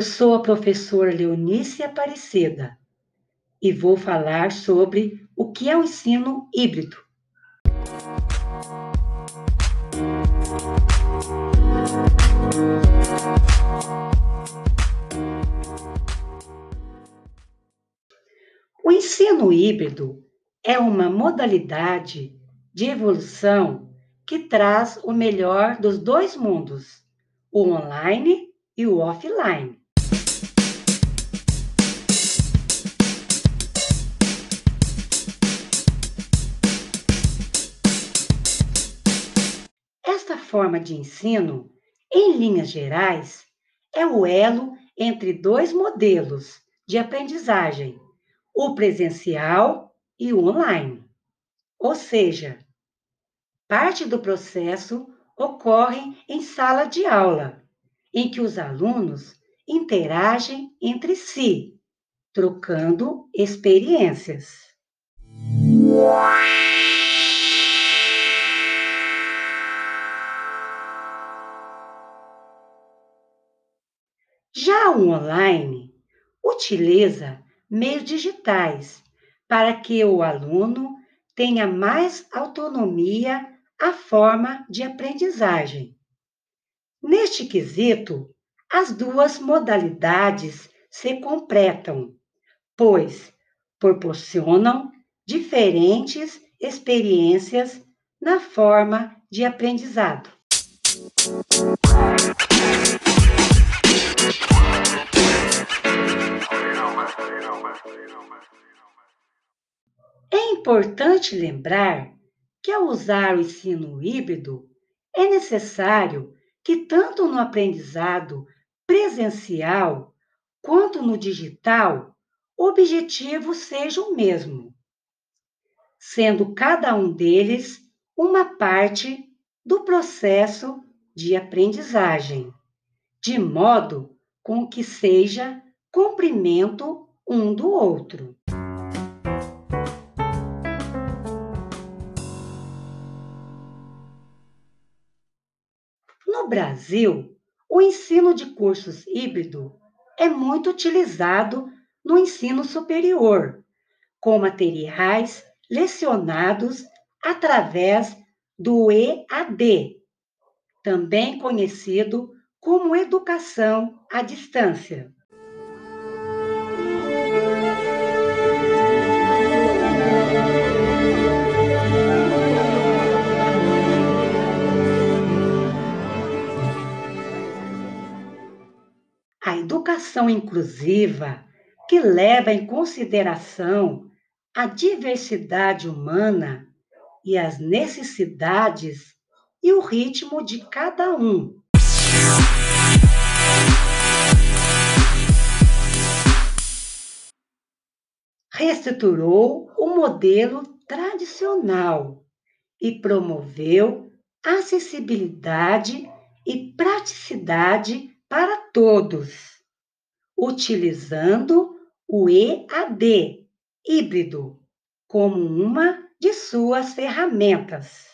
sou a professora Leonice Aparecida e vou falar sobre o que é o ensino híbrido. O ensino híbrido é uma modalidade de evolução que traz o melhor dos dois mundos, o online e o offline. Forma de ensino, em linhas gerais, é o elo entre dois modelos de aprendizagem, o presencial e o online. Ou seja, parte do processo ocorre em sala de aula, em que os alunos interagem entre si, trocando experiências. Já o online utiliza meios digitais para que o aluno tenha mais autonomia à forma de aprendizagem. Neste quesito, as duas modalidades se completam, pois proporcionam diferentes experiências na forma de aprendizado. Importante lembrar que, ao usar o ensino híbrido, é necessário que, tanto no aprendizado presencial quanto no digital, o objetivo seja o mesmo, sendo cada um deles uma parte do processo de aprendizagem, de modo com que seja cumprimento um do outro. No Brasil, o ensino de cursos híbrido é muito utilizado no ensino superior, com materiais lecionados através do EAD, também conhecido como educação à distância. Educação inclusiva que leva em consideração a diversidade humana e as necessidades e o ritmo de cada um. Reestruturou o modelo tradicional e promoveu acessibilidade e praticidade para todos utilizando o EAD híbrido como uma de suas ferramentas.